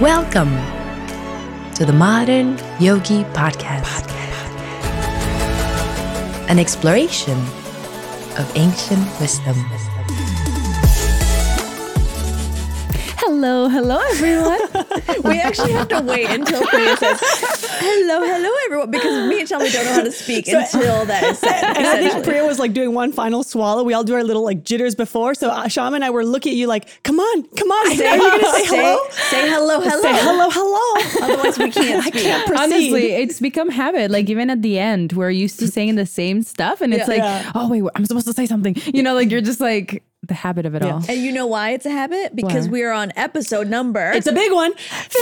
Welcome to the Modern Yogi Podcast, an exploration of ancient wisdom. Hello, hello, everyone. We actually have to wait until Priya says, hello, hello, everyone, because me and Shelby don't know how to speak until that is said. And I think. Priya was like doing one final swallow. We all do our little like jitters before. So uh, Shama and I were looking at you like, come on, come on. Say, are you going to say hello? Say hello, hello. Say hello, hello. Otherwise, we can't I can't proceed. Honestly, it's become habit. Like even at the end, we're used to saying the same stuff, and it's Yeah. like, Yeah. oh wait, I'm supposed to say something. You know, like you're just like the habit of it all. And you know why it's a habit? Because Why? we are on episode number It's a big one. 50.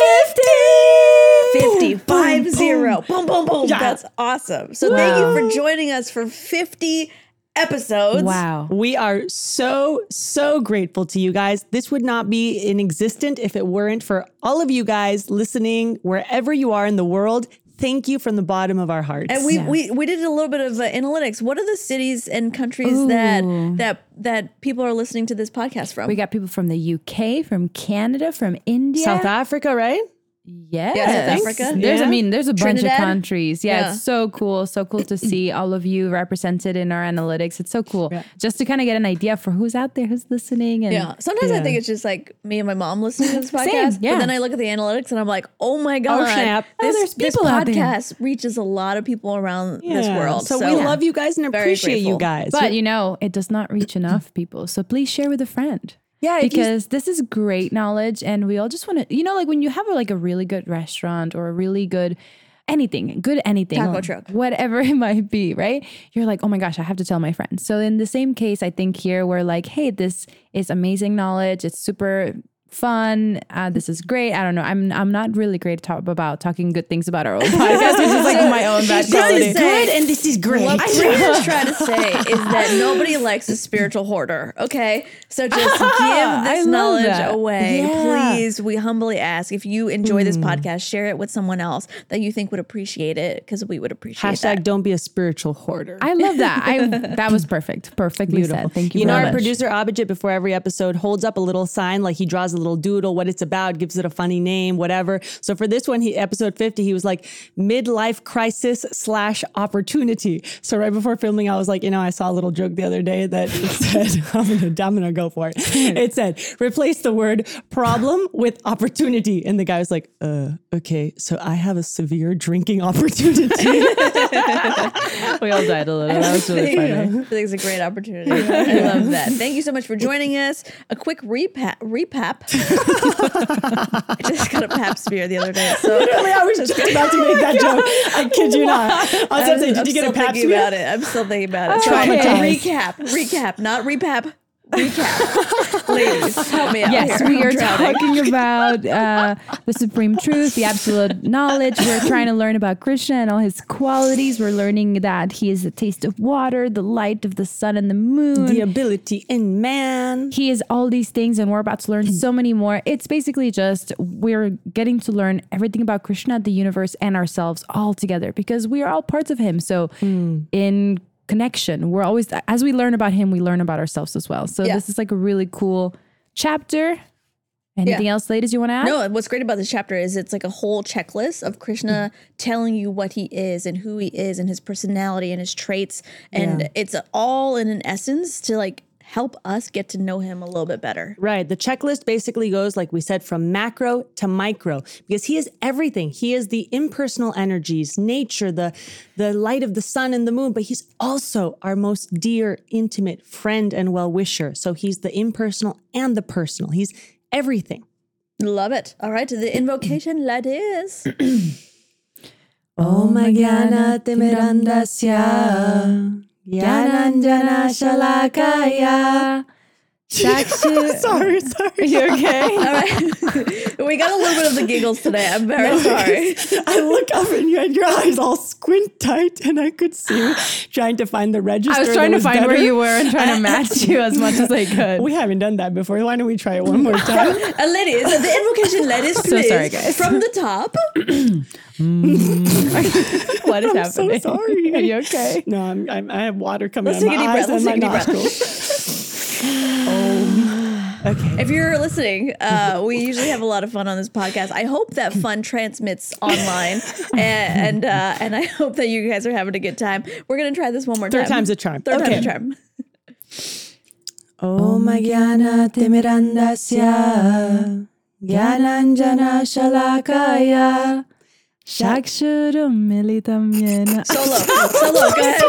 50, Boom, five boom. Boom, boom, boom. Yeah. That's awesome. So thank you for joining us for 50 episodes. Wow. We are so, so grateful to you guys. This would not be in existent if it weren't for all of you guys listening wherever you are in the world. Thank you from the bottom of our hearts. And we, Yeah. we we did a little bit of uh, analytics. What are the cities and countries that that that people are listening to this podcast from? We got people from the UK, from Canada, from India, South Africa, right? Yes. Yeah, South Africa. There's, I mean, there's a bunch of countries. Yeah, Yeah. it's so cool. So cool to see all of you represented in our analytics. It's so cool. Just to kind of get an idea for who's out there, who's listening. And Yeah. Sometimes I think it's just like me and my mom listening to this podcast. yeah. But then I look at the analytics and I'm like, oh my oh, God. snap. Oh, This, there's this people out there. podcast reaches a lot of people around this world. So, we love you guys and Very appreciate you guys. But you know, it does not reach enough people. So please share with a friend. Yeah, because this is great knowledge, and we all just want to, you know, like when you have a, like a really good restaurant or a really good anything, good anything, Taco truck. whatever it might be, right? You're like, oh my gosh, I have to tell my friends. So in the same case, I think here we're like, hey, this is amazing knowledge. It's super fun. Uh, this is great. I don't know. I'm I'm not really great to talk about talking good things about our own podcast, which is like my own bad This quality. is good and this is great. What Priya's trying to say is that nobody likes a spiritual hoarder. Okay, so just give this knowledge that. away, Yeah. please. We humbly ask if you enjoy this podcast, share it with someone else that you think would appreciate it, because we would appreciate it. Hashtag that. don't be a spiritual hoarder. I love that. I that was perfect. Perfectly said. Thank you. You know, very our much. producer Abhijit before every episode holds up a little sign, like he draws a little doodle, what it's about, gives it a funny name, whatever. So for this one, he episode 50, he was like midlife crisis slash opportunity. So right before filming, I was like, you know, I saw a little joke the other day that said, I'm gonna, I'm gonna go for it. It said, replace the word problem with opportunity. And the guy was like, uh, okay, so I have a severe drinking opportunity. we all died a little. That was really funny. I think it's a great opportunity. I love that. Thank you so much for joining us. A quick recap. Repap. I just got a pap smear the other day. So Literally, I was just about to make that oh joke. I kid you not. I was I'm, gonna say, did I'm you get a still pap thinking smear? about it. I'm still thinking about it. So Traumatized. recap, recap, not repap. Recap, ladies, help me out. Yes, here. we are talking about uh, the supreme truth, the absolute knowledge. We're trying to learn about Krishna and all his qualities. We're learning that he is the taste of water, the light of the sun and the moon. The ability in man. he is all these things, and we're about to learn so many more. It's basically just we're getting to learn everything about Krishna, the universe, and ourselves all together because we are all parts of him. So, in connection, we're always, as we learn about him, we learn about ourselves as well. So, Yeah. this is like a really cool chapter. Anything else, ladies, you want to add? No, what's great about this chapter is it's like a whole checklist of Krishna telling you what he is and who he is and his personality and his traits. And it's all in an essence to like help us get to know him a little bit better. Right. The checklist basically goes, like we said, from macro to micro, because he is everything. He is the impersonal energies, nature, the the light of the sun and the moon, but he's also our most dear, intimate friend and well-wisher. So he's the impersonal and the personal. He's everything. Love it. All right, the invocation, ladies. Om Jnana Timirandasya Jnananjana Shalakaya Sakshu. Sorry, sorry. you okay? All right. we got a little bit of the giggles today. I'm very sorry. I look up and you had your eyes all squint tight, and I could see you trying to find the register. I was that trying to find where you were and trying to match you as much as I could. We haven't done that before. Why don't we try it one more time? Uh, ladies, the invocation, So please. sorry, guys. From the top. what is happening? I'm so sorry. Are you okay? no, I'm, I'm, I have water coming Let's out of my eyes breath. and Let's my take a deep If you're listening, uh, we usually have a lot of fun on this podcast. I hope that fun transmits online, and and, uh, and I hope that you guys are having a good time. We're gonna try this one more Third time. time's a charm. Third Okay. time's a charm. Om Jnana Timirandasya Jnananjana Shalakaya Shakshurum militam yena. Solo, solo, go ahead.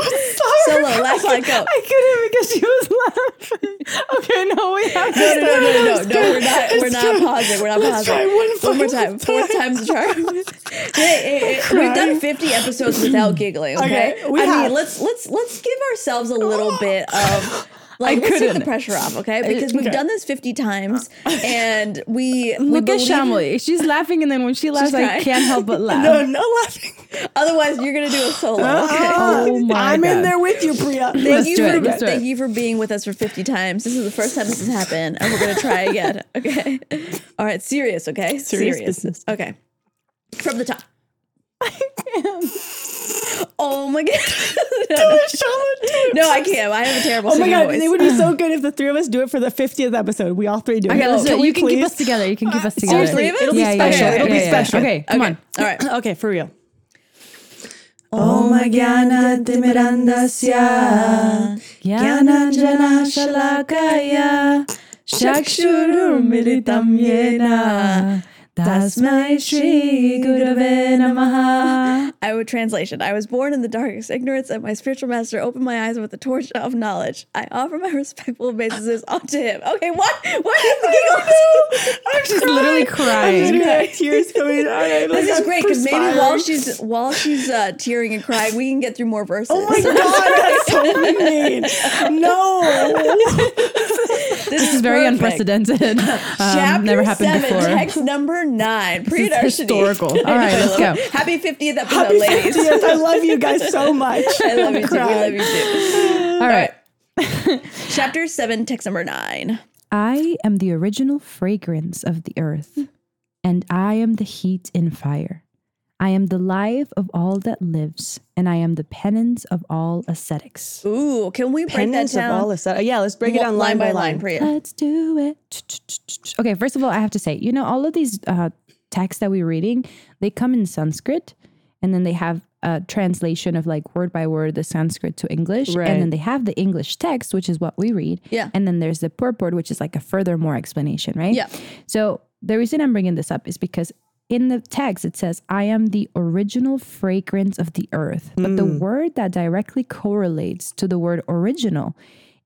Solo, last line, go. I couldn't because she was laughing. Okay, no, we have to No, no, no, no, no, no. We're not. We're not pausing. We're not Let's pausing. try one One more time. Fourth time's a charm. hey, hey, hey, we've done 50 episodes without giggling. Okay. Okay, we I have. mean, let's let's let's give ourselves a little oh. bit of. Like, let's take the pressure off, okay? Because we've Okay. done this 50 times and we we Look at believe- Shamli. She's laughing, and then when she laughs, I crying. can't help but laugh. No, no laughing. Otherwise, you're gonna do a solo. Uh-huh. Okay. Oh, oh my I'm in there with you, Priya. Thank Let's you do for it, let's do thank it. you for being with us for 50 times. This is the first time this has happened, and we're gonna try again. Okay. All right, serious, okay? Serious business. Okay. From the top. Oh my god. no, I can't. I have a terrible Oh my god, voice. it would be so good if the three of us do it for the 50th episode. We all three do it. Okay, let's do it. we You can keep us together. You can keep us together. Seriously? It'll be Yeah, special. yeah, It'll be special. Okay, come on. All right. Okay, for real. Oh Om Jnana Timirandasya Jnananjana Shalakaya Shakshurum militam yena. Tasmai Shri Gurave Namaha. I would translation. I was born in the darkest ignorance, and my spiritual master opened my eyes with the torch of knowledge. I offer my respectful obeisances unto him. Okay, what? What? I'm She's literally crying. I'm just tears coming out. Like, This is great because maybe while she's while she's uh, tearing and crying, we can get through more verses. Oh my god, that's so mean. No. This is very perfect. unprecedented. Um, Chapter never happened seven, before. text number nine. Pre historical. All right, let's go. Happy 50th episode, Happy ladies. 50th. I love you guys so much. I love you too. We love you too. All right. Chapter seven, text number nine. I am the original fragrance of the earth, and I am the heat in fire. I am the life of all that lives, and I am the penance of all ascetics. Ooh, can we break Penance that of all this. Uh, yeah, let's break it down line, by line. Priya. Let's do it. Okay, first of all, I have to say, you know, all of these uh, texts that we're reading, they come in Sanskrit, and then they have a translation of like word by word the Sanskrit to English, Right. and then they have the English text, which is what we read. Yeah. And then there's the purport, which is like a further more explanation, right? Yeah. So the reason I'm bringing this up is because in the text it says, I am the original fragrance of the earth. But the hmm. word that directly correlates to the word original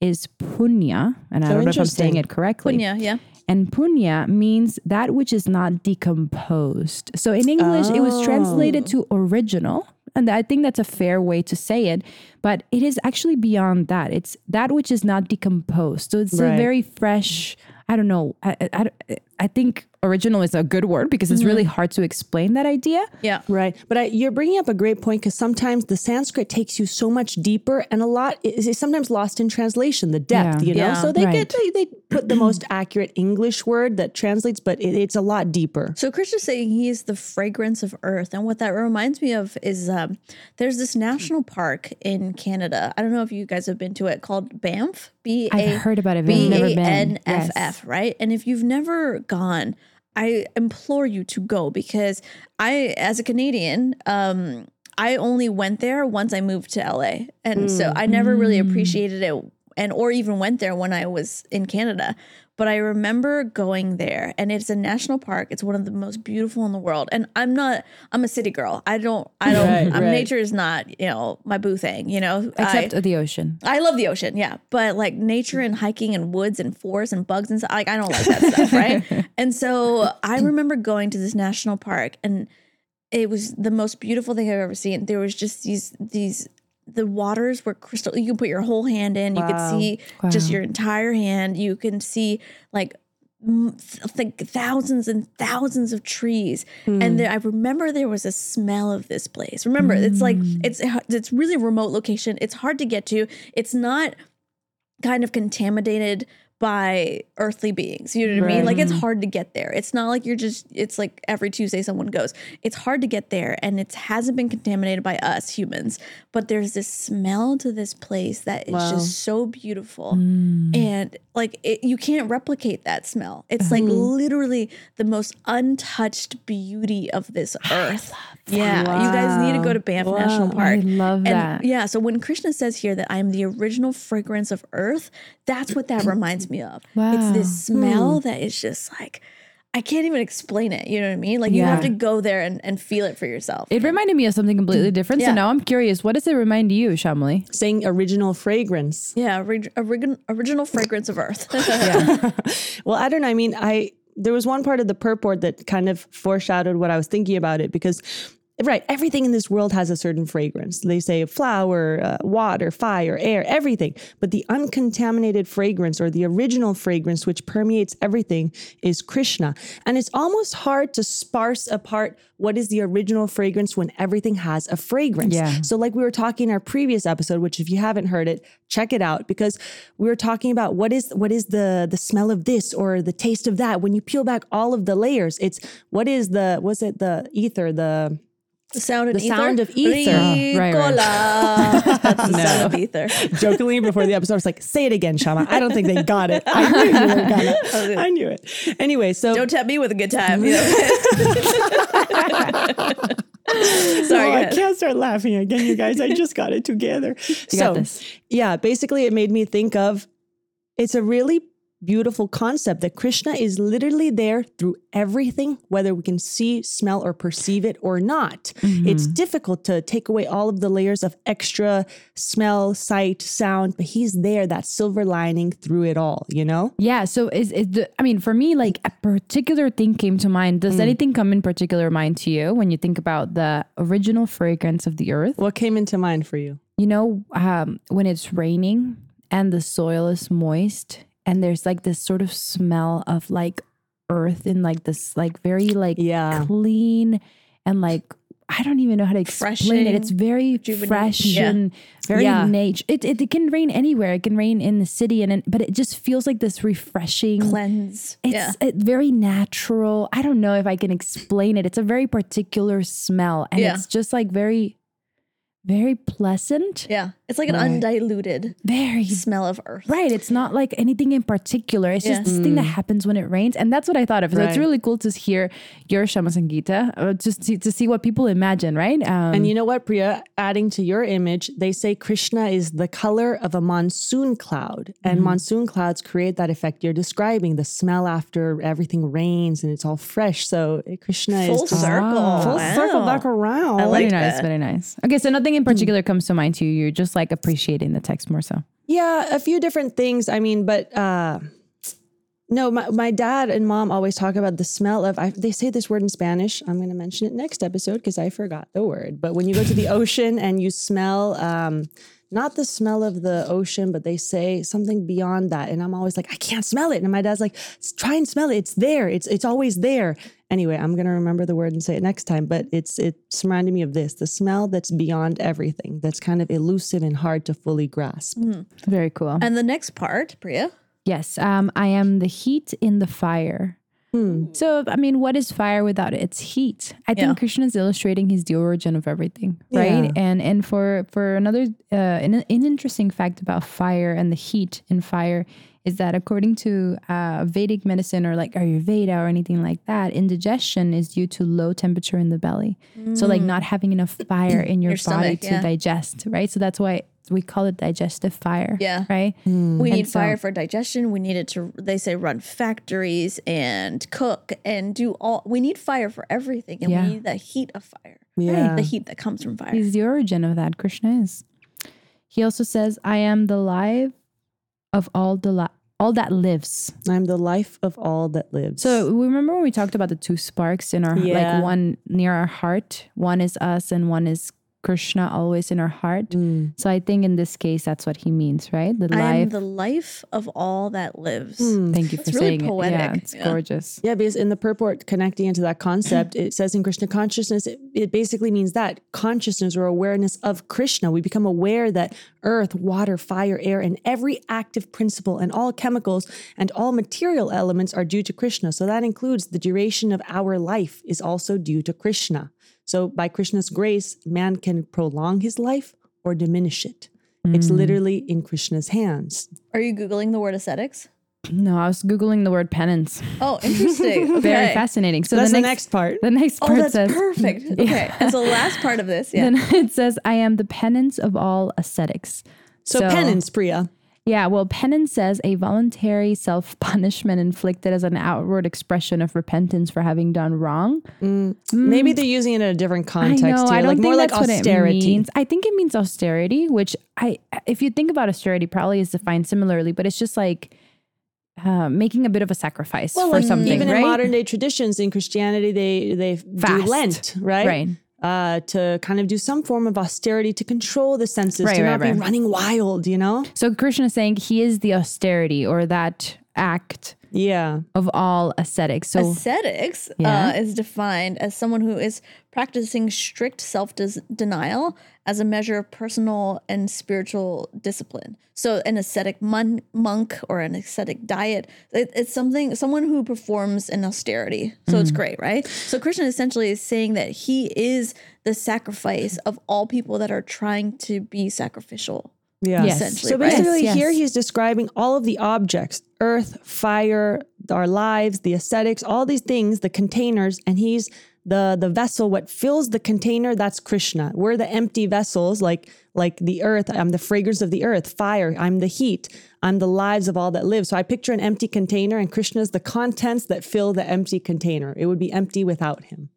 is punya. And I don't know if I'm interesting. saying it correctly. Yeah, yeah. And punya means that which is not decomposed. So in English, it was translated oh. to original. And I think that's a fair way to say it. But it is actually beyond that. It's that which is not decomposed. So it's a very fresh, I don't know. I, I, I- I think original is a good word because it's really hard to explain that idea. Yeah. Right. But I, you're bringing up a great point because sometimes the Sanskrit takes you so much deeper and a lot is, is sometimes lost in translation, the depth, Yeah. you know? Yeah. so they Right. get, they, they put the most accurate English word that translates, but it, it's a lot deeper. So Krishna's saying he is the fragrance of earth. And what that reminds me of is um, there's this national park in Canada. I don't know if you guys have been to it called Banff. B I've heard about it, but I've never been. N F Yes. Right? And if you've never gone, I implore you to go because I, as a Canadian, um, I only went there once I moved to LA. And so I never really appreciated it and or even went there when I was in Canada. But I remember going there and it's a national park. It's one of the most beautiful in the world. And I'm not I'm a city girl. I don't I don't Right, right. nature is not, you know, my boo thing, you know. Except I, the ocean. I love the ocean, yeah, but like nature and hiking and woods and forests and bugs and stuff, like I don't like that stuff, right? And so I remember going to this national park, and it was the most beautiful thing I've ever seen. There was just these these the waters were crystal. You can put your whole hand in. You could Wow. see just your entire hand. You can see like th- like thousands and thousands of trees and hmm. there, i remember there was a smell of this place remember it's like hmm. it's it's really remote location it's hard to get to it's not kind of contaminated by earthly beings. You know what I mean? Like it's hard to get there. It's not like you're just it's like every Tuesday someone goes. It's hard to get there and it hasn't been contaminated by us humans. But there's this smell to this place that is just so beautiful. And like it, you can't replicate that smell. It's like literally the most untouched beauty of this earth. Yeah, you guys need to go to Banff National Park. I love And that. yeah, so when Krishna says here that I am the original fragrance of earth, that's what that reminds me of. Wow. It's this smell hmm. that is just like I can't even explain it. You know what I mean? Like you have to go there and, and feel it for yourself. It reminded me of something completely mm. different. So now I'm curious, what does it remind you, Shamli? Saying original fragrance. yeah, orig- orig- original fragrance of earth. Well, I don't know. I mean, I there was one part of the purport that kind of foreshadowed what I was thinking about it because right, everything in this world has a certain fragrance. They say flower, uh, water, fire, air, everything. But the uncontaminated fragrance or the original fragrance which permeates everything is Krishna. And it's almost hard to sparse apart what is the original fragrance when everything has a fragrance. Yeah. So, like we were talking in our previous episode, which if you haven't heard it, check it out because we were talking about what is what is the the smell of this or the taste of that. When you peel back all of the layers, it's what is the was it the ether the the sound of The ether. sound of ether. Oh, right, right. That's the sound of ether. jokingly before the episode, I was like, "Say it again, Shama." I don't think they got it. I knew you were gonna. I knew it. Anyway, so Don't tempt me with a good time. You know? Sorry, Oh, I can't start laughing again, you guys. I just got it together. so, got this. yeah, basically, it made me think of it's a really beautiful concept that Krishna is literally there through everything, whether we can see, smell, or perceive it or not. It's difficult to take away all of the layers of extra smell, sight, sound, but he's there, that silver lining through it all, you know? Yeah. So is is the I mean, for me, like a particular thing came to mind. Mm. Does anything come in particular mind to you when you think about the original fragrance of the earth? What came into mind for you? You know, um, when it's raining and the soil is moist and there's like this sort of smell of like earth and like this like very like Yeah. clean and like I don't even know how to explain it. It's very fresh Yeah. and very Yeah. nature. It, it it can rain anywhere. It can rain in the city and in, but it just feels like this refreshing Cleanse. it's yeah. it, very natural. I don't know if I can explain it. It's a very particular smell and it's just like very very pleasant. Yeah. It's like an undiluted Very smell of earth. Right. It's not like anything in particular. It's Yeah. just this thing that happens when it rains. And that's what I thought of. So it's really cool to hear your Shamasangita, uh, just to, to see what people imagine, right? Um, And you know what, Priya? Adding to your image, they say Krishna is the color of a monsoon cloud. And monsoon clouds create that effect you're describing the smell after everything rains and it's all fresh. So eh, Krishna Full is just circle. full Wow. circle back around. I very like nice, that. very nice. Okay, so nothing in particular comes to mind to you. You're just like appreciating the text more so. Yeah, a few different things. I mean, but uh no, my, my dad and mom always talk about the smell of, I, they say this word in Spanish. I'm going to mention it next episode because I forgot the word. But when you go to the ocean and you smell, um, not the smell of the ocean, but they say something beyond that. And I'm always like, I can't smell it. And my dad's like, try and smell it. It's there. It's, it's always there. Anyway, I'm going to remember the word and say it next time. But it's, it's reminding me of this, the smell that's beyond everything, that's kind of elusive and hard to fully grasp. Very cool. And the next part, Priya. Yes, um, I am the heat in the fire. So, I mean, what is fire without its heat? I think Yeah. Krishna is illustrating he's the origin of everything, right? Yeah. And and for for another uh, an, an interesting fact about fire and the heat in fire is that according to uh, Vedic medicine or like Ayurveda or anything like that, indigestion is due to low temperature in the belly. So, like not having enough fire in your, Your body stomach, to yeah. digest, right? So that's why we call it digestive fire. Yeah. Right. Hmm. We need so- fire for digestion. We need it to, they say, run factories and cook and do all. We need fire for everything. And Yeah. we need the heat of fire. Yeah. The heat that comes from fire. He's the origin of that. Krishna is. He also says, "I am the life of all the li- all that lives." I'm the life of all that lives. So we remember when we talked about the two sparks in our Yeah. like one near our heart, one is us and one is Krishna always in our heart. Mm. So I think in this case, that's what he means, right? The I am life. the life of all that lives. Hmm. Thank you That's for really saying it. Yeah, it's Yeah. gorgeous. Yeah, because in the purport connecting into that concept, it says in Krishna consciousness, it, it basically means that consciousness or awareness of Krishna. We become aware that earth, water, fire, air, and every active principle and all chemicals and all material elements are due to Krishna. So that includes the duration of our life is also due to Krishna. So by Krishna's grace, man can prolong his life or diminish it. It's hmm. literally in Krishna's hands. Are you Googling the word ascetics? No, I was Googling the word penance. Oh, interesting. Okay. Very fascinating. So That's the the next, next part. The next Oh, part that's says, perfect. Okay. And so the last part of this, yeah. then it says, I am the penance of all ascetics. So, penance, Priya. Yeah, well, penance says a voluntary self punishment inflicted as an outward expression of repentance for having done wrong. Maybe they're using it in a different context I know. I don't like think more like that's what austerity. it means. I think it means austerity, which I, if you think about austerity, probably is defined similarly, but it's just like uh, making a bit of a sacrifice Well, for like something, even right? in modern day traditions in Christianity, they they do Lent, right? Right. Uh, to kind of do some form of austerity to control the senses, Right, to right, not be running wild, you know? So Krishna is saying he is the austerity or that act Yeah. of all ascetics. So Ascetics Yeah. uh, is defined as someone who is practicing strict self denial as a measure of personal and spiritual discipline. So, an ascetic mon- monk or an ascetic diet, it- it's something, someone who performs in austerity. So, it's mm-hmm. great, right? So, Krishna essentially is saying that he is the sacrifice of all people that are trying to be sacrificial. Yeah. Yes. Essentially, So right? basically, Yes, here yes. he's describing all of the objects earth, fire, our lives, the ascetics, all these things, the containers, and he's the the vessel what fills the container that's krishna. We're the empty vessels like like the earth. I'm the fragrance of the earth fire. I'm the heat. I'm the lives of all that live. So i picture an empty container and krishna is the contents that fill the empty container. It would be empty without him.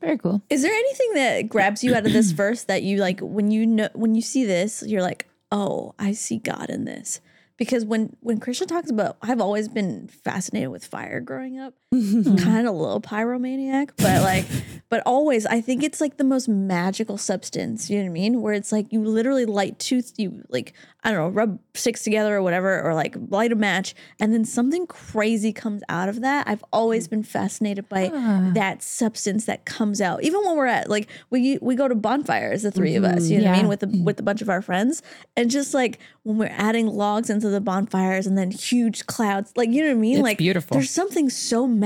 Very cool. Is there anything that grabs you out of this verse that you like when you know when you see this, you're like, oh, I see God in this? Because when when Krishna talks about, I've always been fascinated with fire growing up, Hmm. kind of a little pyromaniac, but like, but always I think it's like the most magical substance. You know what I mean? Where it's like you literally light two, you like I don't know, rub sticks together or whatever, or like light a match, and then something crazy comes out of that. I've always been fascinated by ah. that substance that comes out. Even when we're at like we we go to bonfires, the 3 of us, mm-hmm. you know what I mean, with the with a bunch of our friends, and just like when we're adding logs into the bonfires and then huge clouds, like you know what I mean, It's like beautiful. There's something so magical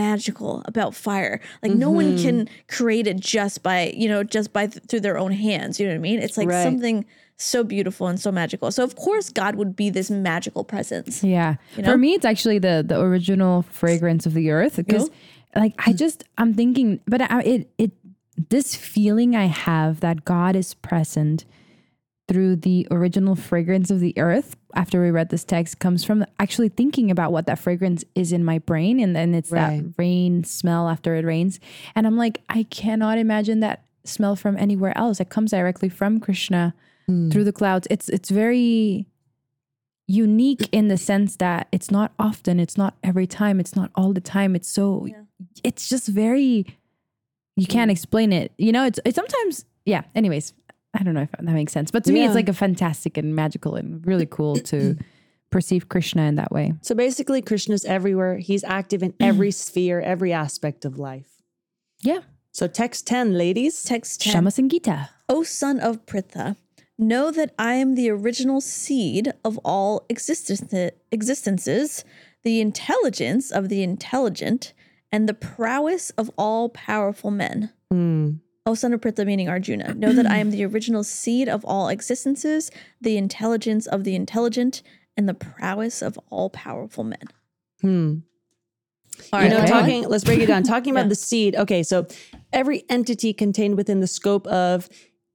about fire. Like no one mm-hmm. can create it just by you know just by th- through their own hands. You know what I mean? It's like Right. something so beautiful and so magical. So of course God would be this magical presence. Yeah. know? For me, it's actually the the original fragrance of the earth because, like, I just I'm thinking, but I, it it this feeling I have that God is present through the original fragrance of the earth after we read this text comes from actually thinking about what that fragrance is in my brain. And then it's Right. that rain smell after it rains. And i'm like i cannot imagine that smell from anywhere else. It comes directly from krishna hmm. through the clouds. It's it's very unique in the sense that it's not often it's not every time it's not all the time. It's so it's just very you can't hmm. explain it. You know it's it's sometimes yeah anyways i don't know if that makes sense but to me it's like a fantastic and magical and really cool to perceive krishna in that way. So basically krishna's everywhere. He's active in every sphere every aspect of life. Yeah. So text 10 ladies. Text 10. shama sangita. O son of Pritha, know that I am the original seed of all existence- existences, the intelligence of the intelligent, and the prowess of all powerful men. Hmm. O son of Pritha, meaning Arjuna, know that I am the original seed of all existences, the intelligence of the intelligent, and the prowess of all powerful men. hmm All you know, go on. talking, let's break it down. Talking about Yeah. the seed. Okay, so every entity contained within the scope of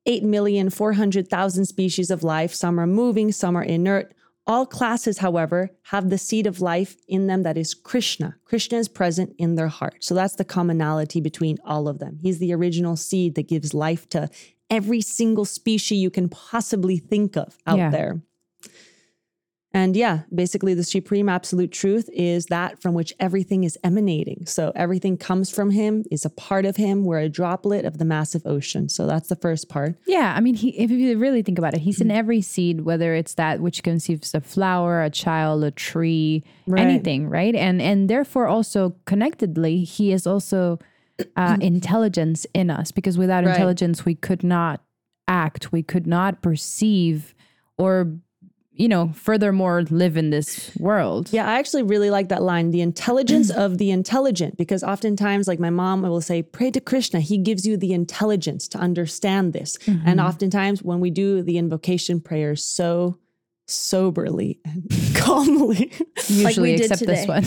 8,400,000 species of life, some are moving, some are inert. All classes, however, have the seed of life in them that is Krishna. Krishna is present in their heart. So that's the commonality between all of them. He's the original seed that gives life to every single species you can possibly think of out Yeah. there. And yeah, basically, the supreme absolute truth is that from which everything is emanating. So everything comes from him, is a part of him. We're a droplet of the massive ocean. So that's the first part. Yeah, I mean, he, if you really think about it, he's in every seed, whether it's that which conceives a flower, a child, a tree, Right. anything, right? And and therefore also connectedly, he is also uh, intelligence in us because without Right. intelligence, we could not act, we could not perceive, or you know, furthermore, live in this world. Yeah, I actually really like that line the intelligence of the intelligent, because oftentimes, like my mom will say, pray to Krishna. He gives you the intelligence to understand this. And mm-hmm. oftentimes, when we do the invocation prayers so soberly and calmly, Usually, did except this one.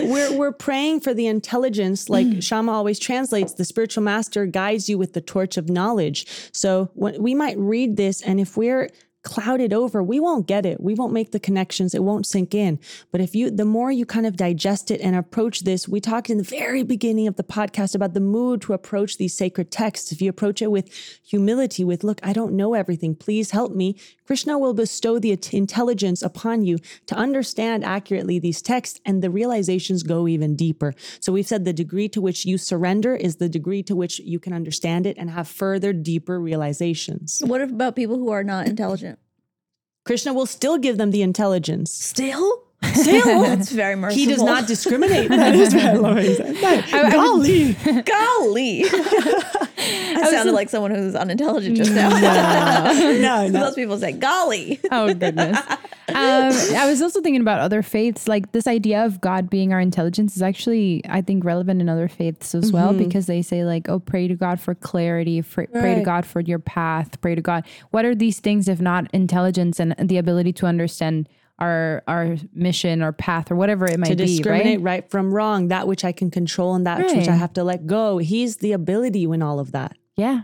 we're, we're praying for the intelligence, like mm. Shama always translates the spiritual master guides you with the torch of knowledge. So when, we might read this, and if we're clouded over, we won't get it. We won't make the connections. It won't sink in. But if you, the more you kind of digest it and approach this, we talked in the very beginning of the podcast about the mood to approach these sacred texts. If you approach it with humility, with, look, I don't know everything, please help me, Krishna will bestow the intelligence upon you to understand accurately these texts, and the realizations go even deeper. So we've said the degree to which you surrender is the degree to which you can understand it and have further, deeper realizations. What about people who are not intelligent? Krishna will still give them the intelligence. Still? Still, That's very merciful. he does not discriminate. that is very. Golly. Golly. I sounded like someone who's unintelligent just now. no, no. Most people say golly. Oh goodness. um, I was also thinking about other faiths. Like this idea of God being our intelligence is actually, I think, relevant in other faiths as well because they say like, "Oh, pray to God for clarity. Pray, pray to God for your path. Pray to God." What are these things if not intelligence and the ability to understand our our mission or path or whatever it might to be? discriminate Right? right? from wrong, that which I can control and that which I have to let go. He's the ability in all of that. Yeah.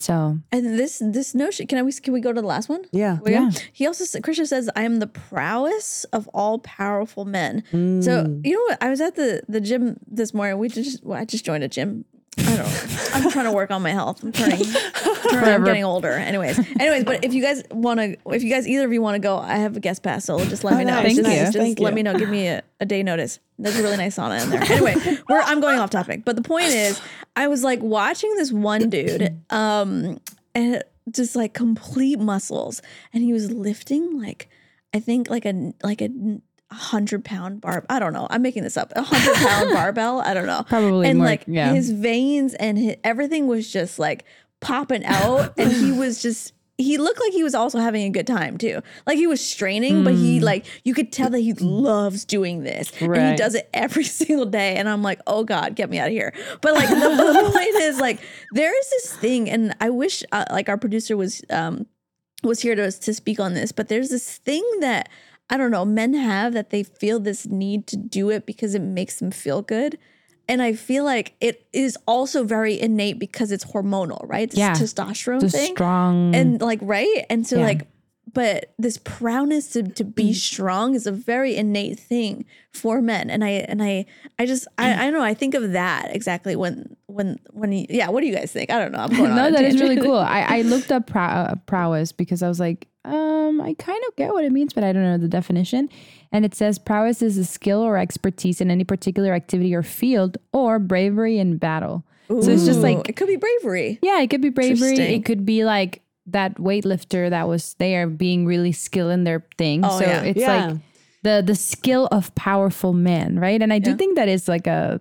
So And this this notion, can I we can we go to the last one? Yeah. We go? Yeah. He also said, Krishna says, "I am the prowess of all powerful men." Mm. So you know what? I was at the the gym this morning. We just well, I just joined a gym. I don't. know. I'm trying to work on my health. I'm turning. turning I'm getting older. Anyways, anyways. But if you guys want to, if you guys either of you want to go, I have a guest pass. So just let me know. nice. Just, Thank you. just let you. me know. Give me a, a day notice. There's a really nice sauna in there. Anyway, we're, I'm going off topic. But the point is, I was like watching this one dude. Um, and just like complete muscles and he was lifting like i think like a like a hundred pound bar i don't know i'm making this up a hundred pound barbell i don't know. Probably and more- like yeah. his veins and his, everything was just like popping out and he was just he looked like he was also having a good time too. Like he was straining but he like you could tell that he loves doing this and he does it every single day and i'm like oh god get me out of here. But like the, the point is like there is this thing and i wish uh, like our producer was um was here to, to speak on this but there's this thing that i don't know men have that they feel this need to do it because it makes them feel good. And i feel like it is also very innate because it's hormonal right? This Yeah. testosterone the thing. strong and like right? And so Yeah. like but this proudness to, to be mm. strong is a very innate thing for men. And i and i i just I, I don't know i think of that exactly when when when he, yeah what do you guys think? I don't know i'm going no, that is really cool. I, I looked up prow- prowess because I was like, um, I kind of get what it means, but I don't know the definition. And it says prowess is a skill or expertise in any particular activity or field, or bravery in battle. So it's just like, it could be bravery yeah, it could be bravery. It could be like that weightlifter that was there being really skilled in their thing. Oh, so yeah. it's Yeah. like the the skill of powerful men, right? And I do Yeah. think that is like a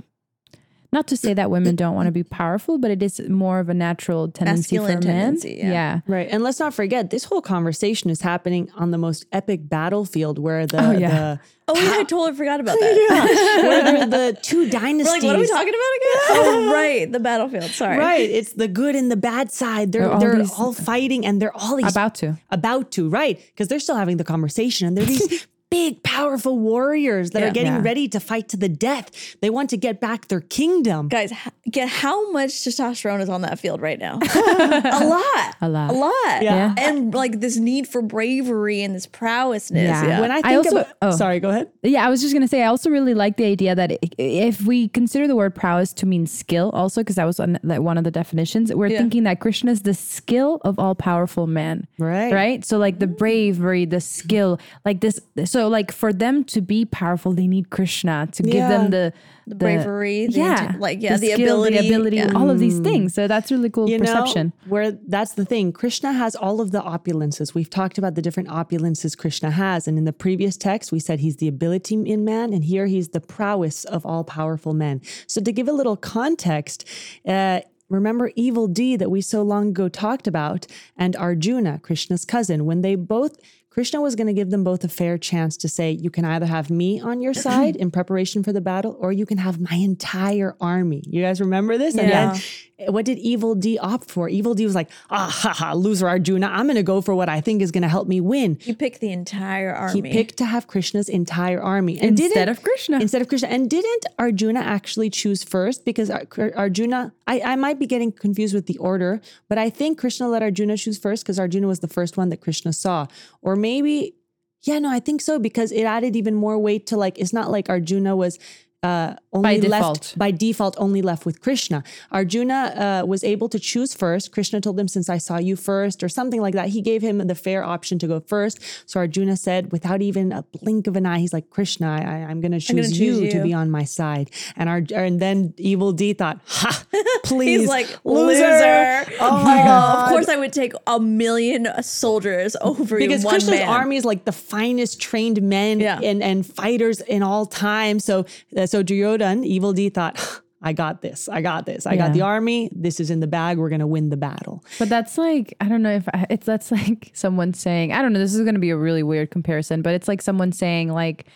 not to say that women don't want to be powerful, but it is more of a natural tendency Masculine for men. tendency, yeah. Right. And let's not forget, this whole conversation is happening on the most epic battlefield where the, Oh, yeah. oh yeah i totally forgot about that the, where the, the two We're dynasties. like what are we talking about again oh right the battlefield sorry Right. It's the good and the bad side. They're, They're all they're these- all fighting and they're all these About to. about to, right? Because they're still having the conversation and they're these big, powerful warriors that Yeah. are getting Yeah. ready to fight to the death. They want to get back their kingdom. Guys, get how much testosterone is on that field right now? a lot. A lot. A lot. Yeah. And like this need for bravery and this prowessness. Yeah. Yeah. When I I think also- about, oh. sorry, go ahead. Yeah, I was just gonna say. I also really like the idea that if we consider the word prowess to mean skill, also because that was one, like one of the definitions, we're Yeah. thinking that Krishna is the skill of all powerful man. Right. Right. So like the bravery, the skill, like this. So like for them to be powerful, they need Krishna to give them the the bravery, the yeah, inte- like yeah, the, skill, ability, the ability, yeah. all of these things. So that's really cool you perception. know where that's the thing krishna has all of the opulences we've talked about the different opulences krishna has and in the previous text we said he's the ability in man and here he's the prowess of all powerful men so to give a little context uh Remember Evil D that we so long ago talked about, and Arjuna, Krishna's cousin, when they both, Krishna was going to give them both a fair chance to say, you can either have me on your side in preparation for the battle, or you can have my entire army. You guys remember this? And Yeah. then what did Evil D opt for? Evil D was like, ah, ha, ha, loser Arjuna. I'm going to go for what I think is going to help me win. He picked the entire army. He picked to have Krishna's entire army and Instead didn't- of Krishna. Instead of Krishna, and didn't Arjuna actually choose first? Because Ar- Arjuna, I, I might be getting confused with the order, but I think Krishna let Arjuna choose first because Arjuna was the first one that Krishna saw, or maybe. Yeah, no, I think so because it added even more weight to like it's not like Arjuna was uh only default. left by default only left with Krishna. Arjuna uh, was able to choose first. Krishna told him since I saw you first or something like that. He gave him the fair option to go first. So Arjuna said without even a blink of an eye he's like Krishna, I, I'm going to choose, you, to be on my side. And our and then evil D thought, "Ha, please. He's like loser. Oh my god. Of course, I would take a million soldiers over because one Krishna's man. army is like the finest trained men Yeah. and, and fighters in all time. So uh, so Duryodhan, Evil D thought, I got this. I got this. I got the army. This is in the bag. We're gonna win the battle. But that's like I don't know if I, it's that's like someone saying I don't know. This is going to be a really weird comparison, but it's like someone saying like,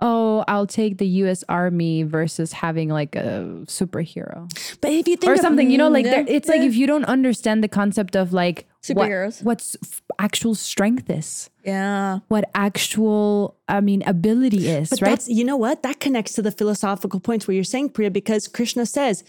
"Oh, I'll take the U.S. Army versus having like a superhero But if you think or of- something." You know, like yeah, there, mm, it's like if you don't understand the concept of like what- Superheroes. what's f- actual strength is, yeah. what actual I mean ability is, But right? that's you know what that connects to the philosophical points where you're saying Priya because Krishna says,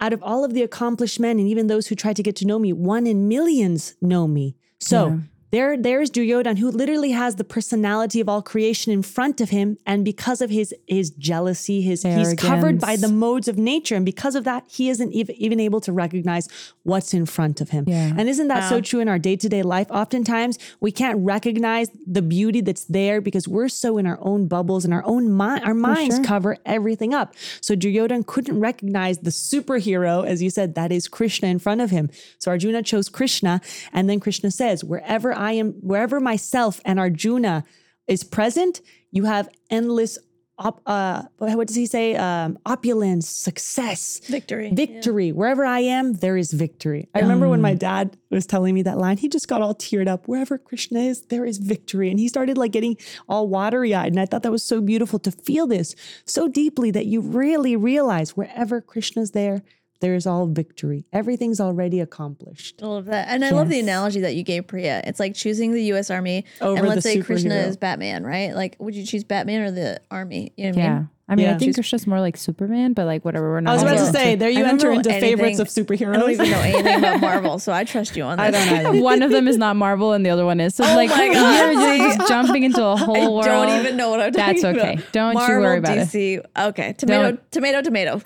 out of all of the accomplished men and even those who try to get to know me, one in millions know me. So. There, there's Duryodhan, who literally has the personality of all creation in front of him, and because of his his jealousy, his he's covered by the modes of nature, and because of that, he isn't even, even able to recognize what's in front of him. Yeah. And isn't that so true in our day to day life? Oftentimes, we can't recognize the beauty that's there because we're so in our own bubbles and our own mind. Our minds sure. cover everything up. So Duryodhan couldn't recognize the superhero, as you said, that is Krishna in front of him. So Arjuna chose Krishna, and then Krishna says, "Wherever I am, wherever myself and Arjuna is present, you have endless." Op, uh, what does he say? Um, opulence, success, Victory. victory. Wherever I am, there is victory. I remember when my dad was telling me that line, he just got all teared up. Wherever Krishna is, there is victory. And he started like getting all watery eyed. And I thought that was so beautiful to feel this so deeply that you really realize wherever Krishna's there, there is all victory. Everything's already accomplished. I love that. And I love the analogy that you gave Priya. It's like choosing the US Army Over and let's the say Krishna is Batman, right? Like would you choose Batman or the army? You know what I yeah. mean? I mean, Yeah. I think Krishna's more like Superman, but like whatever. We're not. I was about to say, there you enter know into favorites of anything- superheroes. I don't even know anything about Marvel, so I trust you on that. I don't know. one of them is not Marvel and the other one is. So oh like Oh my God. you're, you're just jumping into a whole world. I world. don't even know what I'm talking about. That's about. okay. Don't you worry about it. DC. Okay. Tomato, Don't- tomato,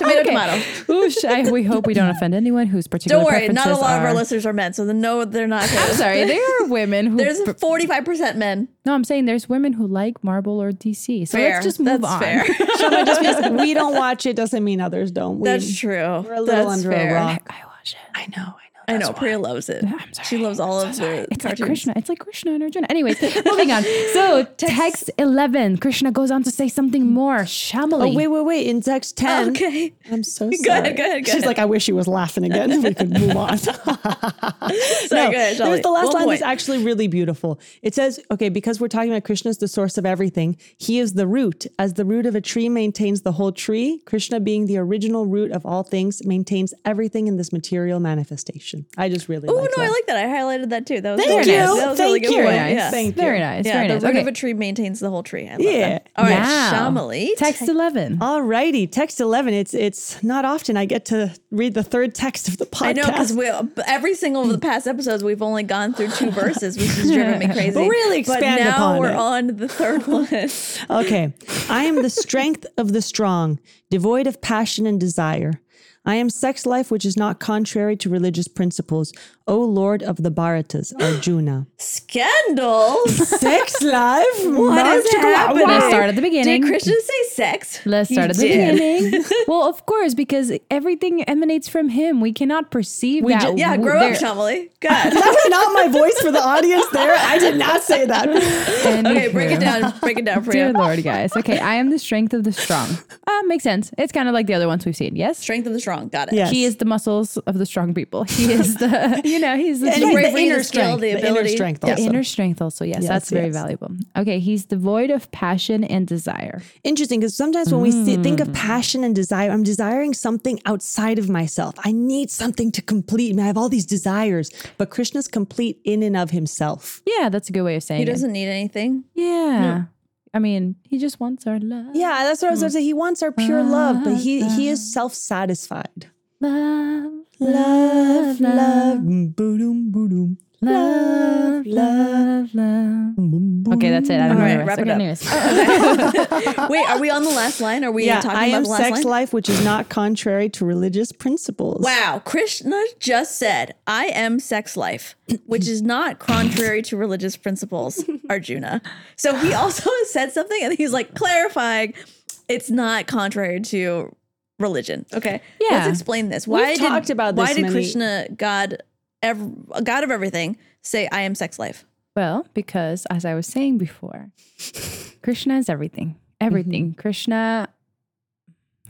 Oh, tomato. tomato, tomato. Oosh, I, we hope we don't offend anyone whose particular Don't worry, not a preferences lot of our listeners are men, so the no, they're not. Gonna, I'm sorry, there are women who. There's 45% men. no, I'm saying there's women who like Marvel or DC. So Fair. let's just move That's on. fair. Shama, just because we don't watch it doesn't mean others don't. We, That's true. We're a little That's under fair. a rock. I watch it. I know, I know. I know. Priya loves it. I'm sorry. She loves all I'm of so the It's like. Krishna. It's like Krishna and Arjuna. Anyways, moving on. So text 11, Krishna goes on to say something more. Shamali. Oh, wait, wait, wait. In text 10. Okay. I'm so sorry. Go ahead, go ahead, go She's ahead. like, I wish she was laughing again. we could move on. Sorry, no, go ahead, there's the last One line point. that's actually really beautiful. It says, okay, because we're talking about Krishna is the source of everything, he is the root. As the root of a tree maintains the whole tree, Krishna, being the original root of all things, maintains everything in this material manifestation. Description. I just really Oh no, that. I like that. I highlighted that too. That was Thank very you. nice. That was a really Thank good you. Very nice. Yeah. Thank you. Very nice. Yeah, very the nice. root Okay. of a tree maintains the whole tree. I love Yeah. that. All right, Wow. Shamali. Text 11. Alrighty, text eleven. It's it's not often I get to read the third text of the podcast. I know because we every single of the past episodes we've only gone through two verses, which has driven me crazy. But really expand but now upon we're it. on the third one. Okay. I am the strength of the strong, devoid of passion and desire. I am sex life which is not contrary to religious principles. O Lord of the Bharatas, Arjuna. Scandals. sex life? What is happening? Let's start at the beginning. Did Krishna say sex? Let's He start at the did. beginning. well, of course, because everything emanates from him. We cannot perceive that. ju- Yeah, grow there- up, Shamali. God. That was not my voice for the audience there. I did not say that. Okay, break it down. Break it down for Dear you. Lord, guys. Okay, I am the strength of the strong. Uh, makes sense. It's kind of like the other ones we've seen. Yes. Strength of the strong. Got it. Yes. He is the muscles of the strong people. He is the, you know, he's the, And strength- the inner the skill, strength, the the inner ability. strength the also. inner strength also. Yes, Yes, that's very valuable. Okay, he's devoid of passion and desire. Interesting because sometimes when we see, think of mm. passion and desire, I'm desiring something outside of myself. I need something to complete me. I have all these desires, but Krishna's complete in and of himself. Yeah, that's a good way of saying it. He doesn't need anything. Yeah. I mean, he just wants our love. Yeah, that's what I was going to say. He wants our pure love, but he he is self satisfied. Love, Love, love, mm, boom, boom, love, love, love. Okay, that's it. I don't All know right, the rest. wrap it up. anyways. Oh, Wait, are we on the last line? Are we Yeah, talking I about am the last sex line? life, which is not contrary to religious principles. Wow, Krishna just said, I am sex life, which is not contrary to religious principles, Arjuna. So he also said something and he's like clarifying it's not contrary to religion. Okay. Yeah. Let's explain this. Why We've did, talked about why did many- Krishna, God, ev- God of everything, say, I am sex life? Well, because as I was saying before, Krishna is everything. Everything. Mm-hmm. Krishna,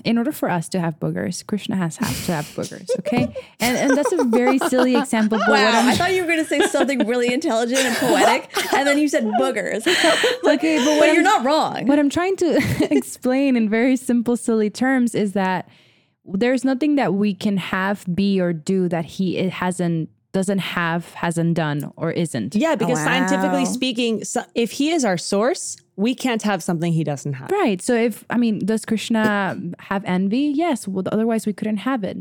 in order for us to have boogers, Krishna has have to have boogers. Okay. And and that's a very silly example. But Wow, I'm I thought you were going to say something really intelligent and poetic, and then you said boogers. like, Okay, but what but I'm- you're not wrong. What I'm trying to explain in very simple, silly terms is that there's nothing that we can have, be, or do that he it hasn't, doesn't have, hasn't done, or isn't. Yeah, because oh, Wow. scientifically speaking, so if he is our source, we can't have something he doesn't have. Right. So if I mean, does Krishna have envy? Yes. Well, otherwise we couldn't have it.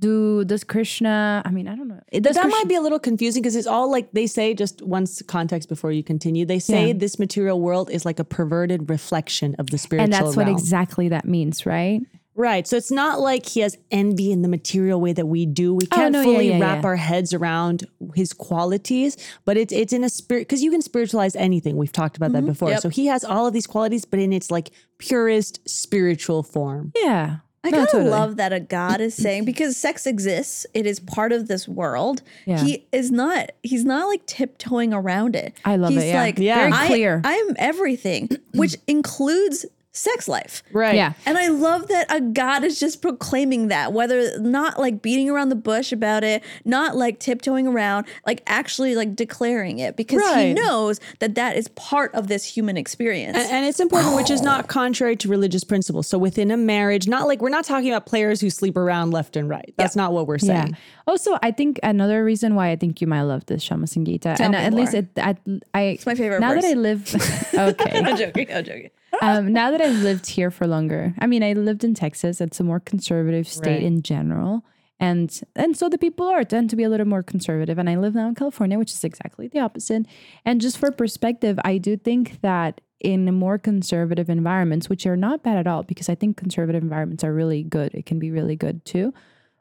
Do does Krishna? I mean, I don't know. Does that Krishna- might be a little confusing because it's all like they say, just once context before you continue, they say Yeah. this material world is like a perverted reflection of the spiritual and that's what exactly that means, right? Right. So it's not like he has envy in the material way that we do. We oh, can't Oh, no, fully yeah, wrap yeah. our heads around his qualities, but it's it's in a spirit because you can spiritualize anything. We've talked about that mm-hmm. before. Yep. So he has all of these qualities, but in its like purest spiritual form. Yeah. I No, kind of totally. love that a god is saying because sex exists, it is part of this world. Yeah. He is not. He's not like tiptoeing around it. I love he's it, yeah. Like, Yeah. Very I- clear. I am everything, which includes sex life. Right. Yeah. And I love that a god is just proclaiming that, whether not like beating around the bush about it, not like tiptoeing around, like actually like declaring it because he knows that that is part of this human experience. And, and it's important, which is not contrary to religious principles. So within a marriage, not like we're not talking about players who sleep around left and right. That's not what we're Yeah. saying. Also, I think another reason why I think you might love this Shama Sangita, Tell and me at least it, at, I, it's my favorite Now verse. that I live, okay. I'm joking. I'm joking. Um, now that I've lived here for longer, I mean, I lived in Texas. It's a more conservative state Right. in general, and and so the people are tend to be a little more conservative. And I live now in California, which is exactly the opposite. And just for perspective, I do think that in more conservative environments, which are not bad at all, because I think conservative environments are really good. It can be really good too.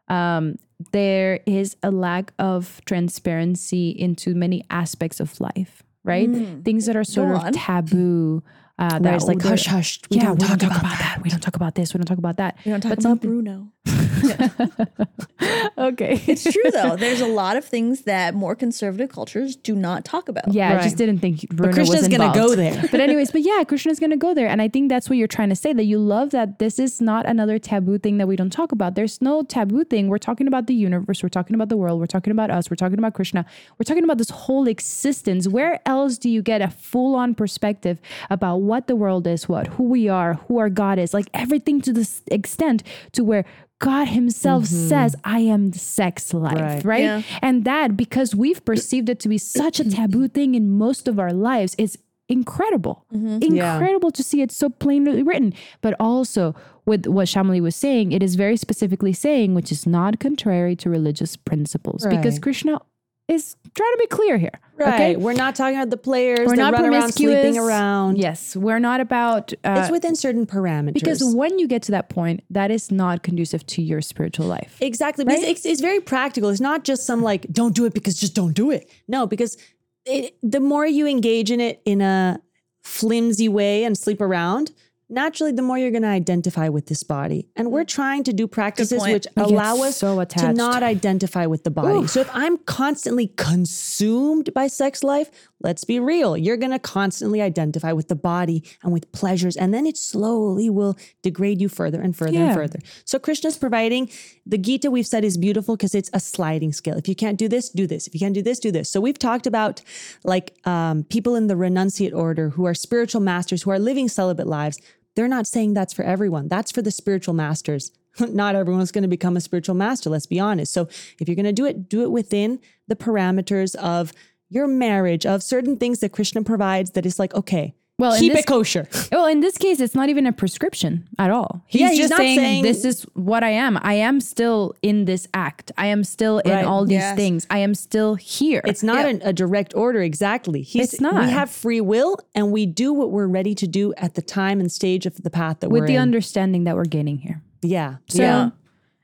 Um, there is a lack of transparency into many aspects of life, right? Things that are sort Go of on. taboo. Uh, that it's like they're- hush hush. We yeah, don't we talk don't talk about about that. We don't talk about this. We don't talk about that. We don't talk But about something- Bruno. okay. It's true though. There's a lot of things that more conservative cultures do not talk about. Yeah, I just didn't think Bruno Krishna's was gonna go there. But anyways, but yeah, Krishna's gonna go there, and I think that's what you're trying to say that you love that this is not another taboo thing that we don't talk about. There's no taboo thing. We're talking about the universe. We're talking about the world. We're talking about us. We're talking about Krishna. We're talking about this whole existence. Where else do you get a full on perspective about what the world is, what who we are, who our God is, like everything to this extent to where God Himself mm-hmm. says, I am the sex life, Right. right? Yeah. And that, because we've perceived it to be such a taboo thing in most of our lives, is incredible. Mm-hmm. Incredible to see it so plainly written. But also, with what Shamali was saying, it is very specifically saying, which is not contrary to religious principles, because Krishna is trying to be clear here. Right. Okay. We're not talking about the players We're not run around promiscuous. sleeping around. Yes, we're not about. Uh, It's within certain parameters. because when you get to that point, that is not conducive to your spiritual life. Exactly. Because Right? it's, it's very practical. It's not just some like, don't do it because just don't do it. No, because it, the more you engage in it in a flimsy way and sleep around, naturally, the more you're going to identify with this body. And we're trying to do practices which We allow us so to not identify with the body. So if I'm constantly consumed by sex life, let's be real, you're going to constantly identify with the body and with pleasures. And then it slowly will degrade you further and further and further. So Krishna's providing the Gita we've said is beautiful because it's a sliding scale. If you can't do this, do this. If you can't do this, do this. So we've talked about like um, people in the renunciate order who are spiritual masters who are living celibate lives. They're not saying that's for everyone. That's for the spiritual masters. not everyone's going to become a spiritual master. Let's be honest. So if you're going to do it, do it within the parameters of your marriage, of certain things that Krishna provides. That is like okay. Well, in keep this- it kosher. Well, in this case, it's not even a prescription at all. He's Yeah, he's just not saying, saying- this is what I am. I am still in this act. I am still in all these Yes. things. I am still here. It's not an- a direct order exactly. He's, It's not. We have free will, and we do what we're ready to do at the time and stage of the path that with we're ready. With the in. understanding that we're gaining here. yeah, So, yeah,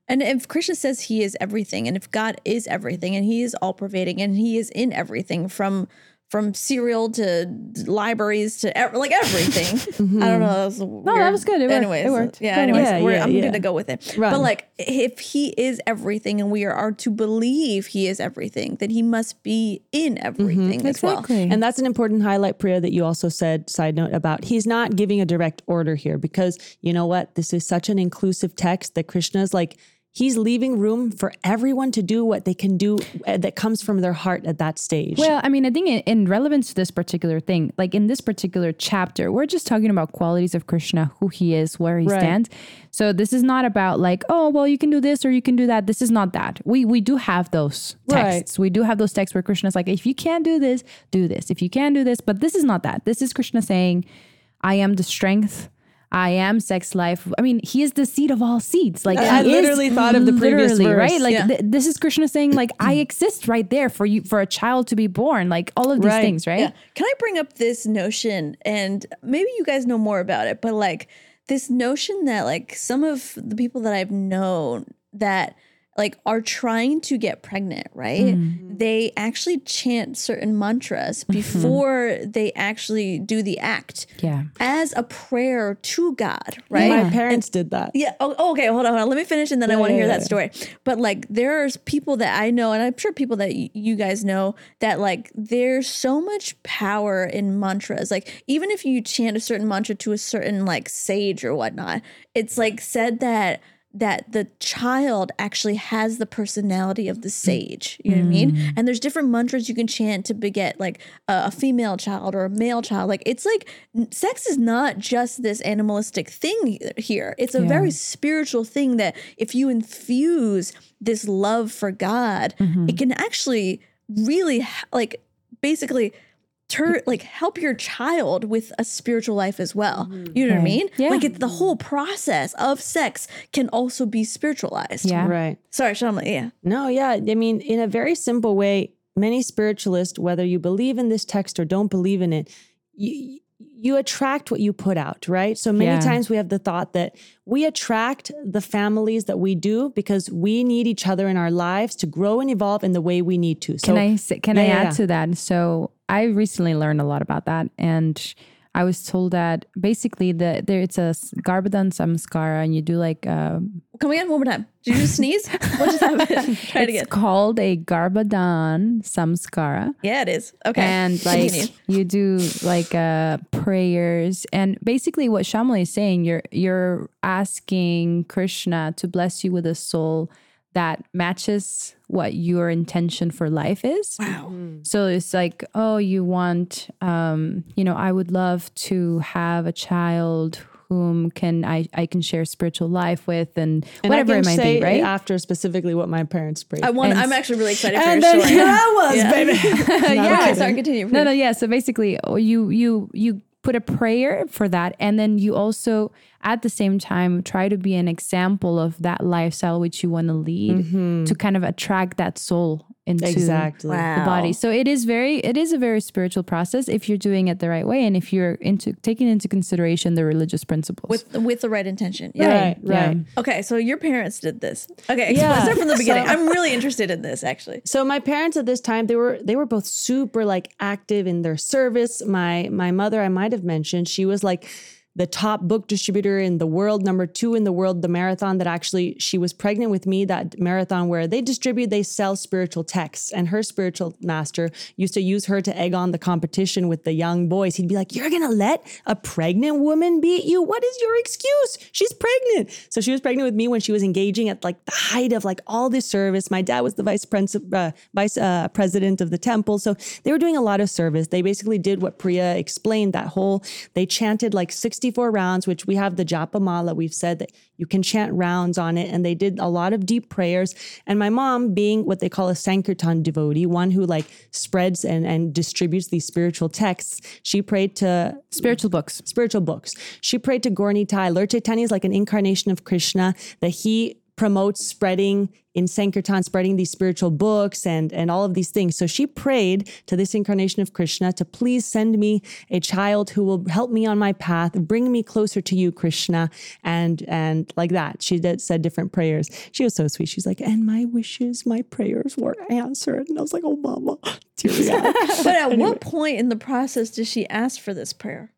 And if Krishna says he is everything, and if God is everything, and he is all pervading, and he is in everything from from cereal to libraries to ev- like everything. Mm-hmm. I don't know. That was no, that was good. It worked. anyways, It worked. Yeah. Anyways, Yeah, yeah, I'm yeah. gonna go with it. Run. But like, if he is everything, and we are, are to believe he is everything, then he must be in mm-hmm. everything as well. exactly. And that's an important highlight, Priya, that you also said, side note, about he's not giving a direct order here because you know what? This is such an inclusive text that Krishna's like, he's leaving room for everyone to do what they can do uh, that comes from their heart at that stage. Well, I mean, I think in, in relevance to this particular thing, like in this particular chapter, we're just talking about qualities of Krishna, who he is, where he Right. stands. So this is not about like, oh, well, you can do this or you can do that. This is not that. We we do have those Right. texts. We do have those texts where Krishna's like, if you can't do this, do this. If you can't do this, but this is not that. This is Krishna saying, I am the strength. I am sex life. I mean, he is the seed of all seeds. Like I literally thought of the previous verse. right? Like Yeah. th- this is Krishna saying, like I exist right there for you, for a child to be born. Like all of these Right. things, right? Yeah. Can I bring up this notion and maybe you guys know more about it, but like this notion that like some of the people that I've known that like are trying to get pregnant, right? Mm-hmm. They actually chant certain mantras mm-hmm. before they actually do the act Yeah. as a prayer to God, right? my parents did that. Yeah. Oh, oh, okay. Hold on. Hold on. Let me finish, and then I want to yeah, hear yeah, that story. But like, there's people that I know, and I'm sure people that y- you guys know that like, there's so much power in mantras. Like, even if you chant a certain mantra to a certain like sage or whatnot, it's like said that that the child actually has the personality of the sage. You know what I mean? Mm. And there's different mantras you can chant to beget like a, a female child or a male child. Like it's like sex is not just this animalistic thing here. It's a Yeah. very spiritual thing that if you infuse this love for God, mm-hmm. it can actually really like basically turn like help your child with a spiritual life as well. Mm-hmm. You know what I mean? Yeah. Like it, the whole process of sex can also be spiritualized. Yeah. Right. Sorry, Sean. like, Yeah. No, yeah. I mean, in a very simple way, many spiritualists, whether you believe in this text or don't believe in it, you, you attract what you put out, right? So many Yeah. times we have the thought that we attract the families that we do because we need each other in our lives to grow and evolve in the way we need to. So Can I can I Yeah, yeah, add yeah. to that? So I recently learned a lot about that, and I was told that basically the there it's a Garbhadan samskara, and you do like uh, Come again one more time. Did you just sneeze? What just happened? Try it it's again. called a Garbhadan samskara. Yeah, it is. Okay. and like Continue. you do like uh prayers and basically what Shamali is saying you're you're asking Krishna to bless you with a soul that matches what your intention for life is wow. so it's like oh you want um you know I would love to have a child whom can I I can share spiritual life with and, And whatever I it might say be, right? After specifically what my parents prayed. I want. And- I'm actually really excited for and your then story. here I was, Yeah. baby. yeah. Okay, sorry, continue. No, no, yeah. So basically, oh, you you you put a prayer for that, and then you also at the same time try to be an example of that lifestyle which you want to lead mm-hmm. to kind of attract that soul into Exactly. Wow. the body. So it is very it is a very spiritual process if you're doing it the right way and if you're into taking into consideration the religious principles. with with the right intention. Yeah. Right, yeah. right. Okay, so your parents did this. Okay, explain Yeah. start from the beginning. So- I'm really interested in this actually. So my parents at this time they were they were both super like active in their service. My my mother I might have mentioned she was like the top book distributor in the world, number two in the world, the marathon that actually she was pregnant with me, that marathon where they distribute, they sell spiritual texts. And her spiritual master used to use her to egg on the competition with the young boys. He'd be like, You're gonna let a pregnant woman beat you? What is your excuse? She's pregnant. So she was pregnant with me when she was engaging at like the height of like all this service. My dad was the vice, prince, uh, vice uh, president of the temple. So they were doing a lot of service. They basically did what Priya explained that whole, they chanted like 64 rounds, which we have the Japamala. We've said that you can chant rounds on it. And they did a lot of deep prayers. And my mom, being what they call a Sankirtan devotee, one who like spreads and, and distributes these spiritual texts, she prayed to spiritual books. spiritual books. She prayed to Gaura Nitai. Lord Chaitanya is like an incarnation of Krishna that he promotes spreading in Sankirtan, spreading these spiritual books and, and all of these things. So she prayed to this incarnation of Krishna to please send me a child who will help me on my path, bring me closer to you, Krishna. And and like that. She did said different prayers. She was so sweet. She's like, and my wishes, my prayers were answered. And I was like, oh mama, teary. But at what point in the process did she ask for this prayer?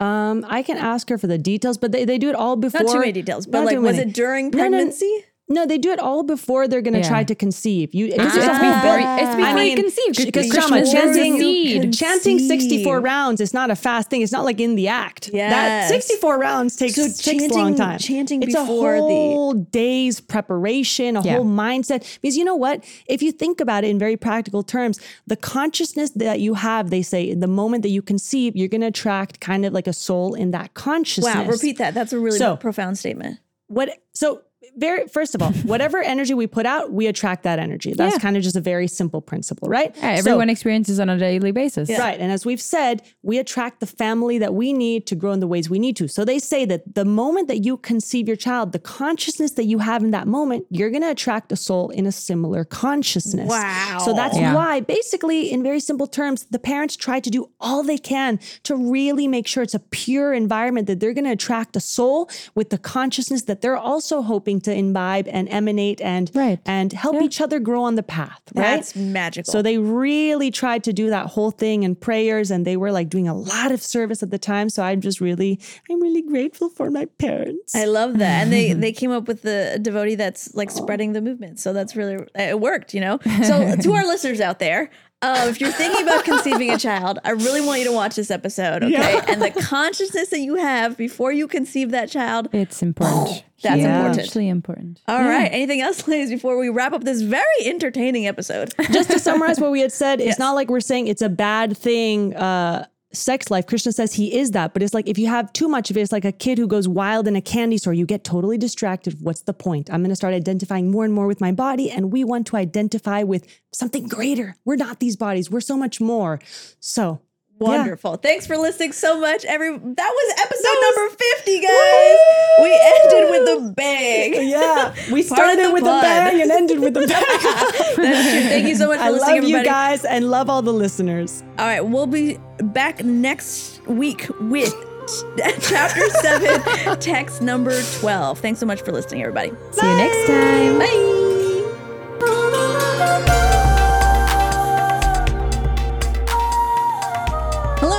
Um, I can ask her for the details, but they, they do it all before. Not too many details, but Not like, was it during pregnancy? No, they do it all before they're going to Yeah. try to conceive. You, it's, It's ah. just before- before, it's before you conceive, Because Krishna Shama, chanting, chanting 64 rounds is not a fast thing. It's not like in the act. That 64 rounds takes, So takes a long time. chanting it's before a the- whole day's preparation, a Yeah. whole mindset. Because you know what? If you think about it in very practical terms, the consciousness that you have, they say, the moment that you conceive, you're going to attract kind of like a soul in that consciousness. Wow, repeat that. That's a really So- profound statement. what so very first of all whatever energy we put out we attract that energy that's Yeah. kind of just a very simple principle right Yeah, So- everyone experiences on a daily basis. Right. And as we've said, we attract the family that we need to grow in the ways we need to. So they say that the moment that you conceive your child, the consciousness that you have in that moment, you're going to attract a soul in a similar consciousness. Wow. So that's Yeah. why, basically, in very simple terms, the parents try to do all they can to really make sure it's a pure environment that they're going to attract a soul with the consciousness that they're also hoping to imbibe and emanate and, Right. and help Yeah. each other grow on the path. Right. That's magical. So they really tried to do that whole thing in prayers and they were like doing a lot of service at the time. So I'm just really, I'm really grateful for my parents. I love that. And they they came up with the devotee that's like spreading the movement. So that's really it worked, you know? So to our listeners out there, uh, if you're thinking about conceiving a child, I really want you to watch this episode, okay? Yeah. And the consciousness that you have before you conceive that child. It's important. That's Yeah. important. Actually important. All right. Anything else, ladies, before we wrap up this very entertaining episode? just to summarize what we had said, it's not like we're saying it's a bad thing. Uh, sex life, Krishna says he is that, but it's like if you have too much of it, it's like a kid who goes wild in a candy store. You get totally distracted. What's the point? I'm going to start identifying more and more with my body, and we want to identify with something greater. We're not these bodies. We're so much more. So. Yeah. Wonderful. Thanks for listening so much. Every that was episode number 50, guys. We ended with a bang. Yeah, we started with fun. a bang and ended with a bang. That's true. Thank you so much for I listening, love you guys and love all the listeners. All right, we'll be back next week with chapter seven, text number 12. Thanks so much for listening, everybody. See you next time. Bye.